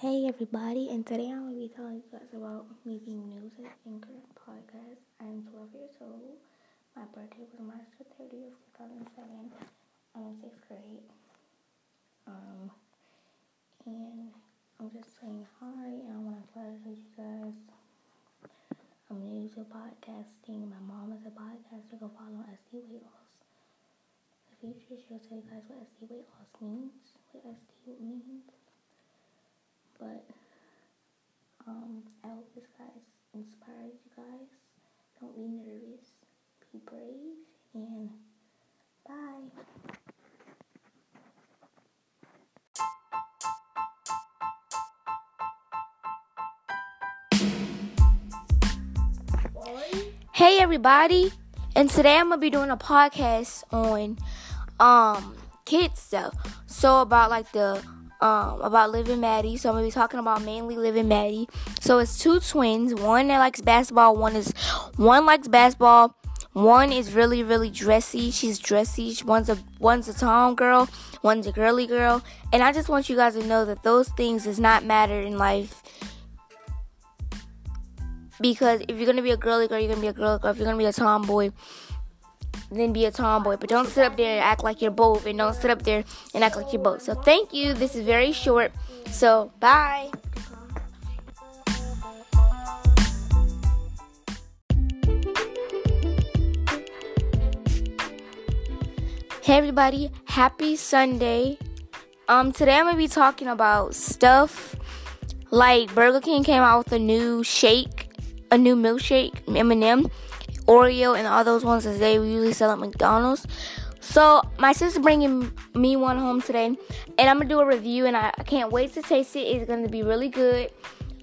Hey everybody, and today I'm going to be telling you guys about me being new to the podcast. I'm 12 years old. My birthday was March the 30th, 2007. I'm in 6th grade. Um, and I'm just saying hi, and I want to with you guys. I'm new to podcasting. My mom is a podcaster. Go follow SD Weight Loss. In the future, she'll tell you guys what SD Weight Loss means, what SD means. But um, I hope this guys inspires you guys. Don't be nervous. Be brave and bye. Hey everybody, and today I'm gonna be doing a podcast on um kids stuff. So about like the um, about Liv and Maddie. So I'm gonna be talking about mainly Liv and Maddie. So it's two twins. One that likes basketball. One is one likes basketball. One is really really dressy. She's dressy. One's a one's a tom girl. One's a girly girl. And I just want you guys to know that those things does not matter in life. Because if you're gonna be a girly girl, you're gonna be a girly girl. If you're gonna be a tomboy, then be a tomboy. But don't sit up there and act like you're both, and don't sit up there and act like you're both. So thank you. This is very short. So bye. Hey everybody, happy Sunday. Um today I'm going to be talking about stuff like Burger King came out with a new shake, a new milkshake, M&M Oreo and all those ones that they usually sell at McDonald's. So my sister bringing me one home today, and I'm gonna do a review, and I, I can't wait to taste it. It's gonna be really good.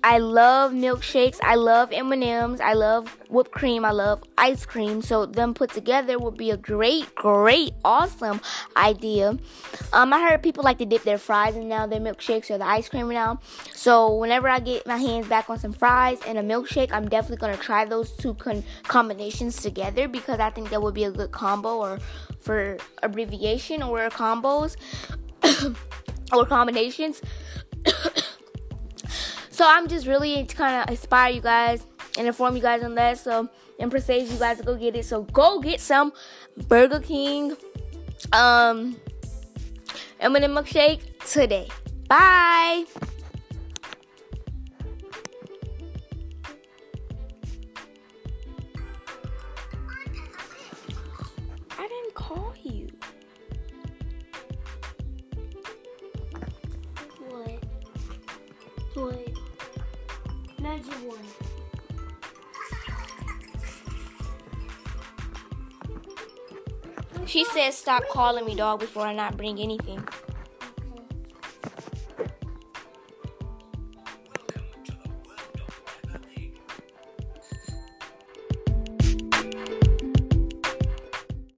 I love milkshakes. I love M&Ms. I love whipped cream. I love ice cream. So them put together would be a great, great, awesome idea. Um, I heard people like to dip their fries in now their milkshakes or the ice cream now. So whenever I get my hands back on some fries and a milkshake, I'm definitely gonna try those two con- combinations together because I think that would be a good combo or for abbreviation or combos or combinations. So I'm just really to kind of inspire you guys and inform you guys on that. So and persuade you guys to go get it. So go get some Burger King um M&M milkshake today. Bye. I didn't call you. What? What? One. She says, stop calling me dog before I not bring anything.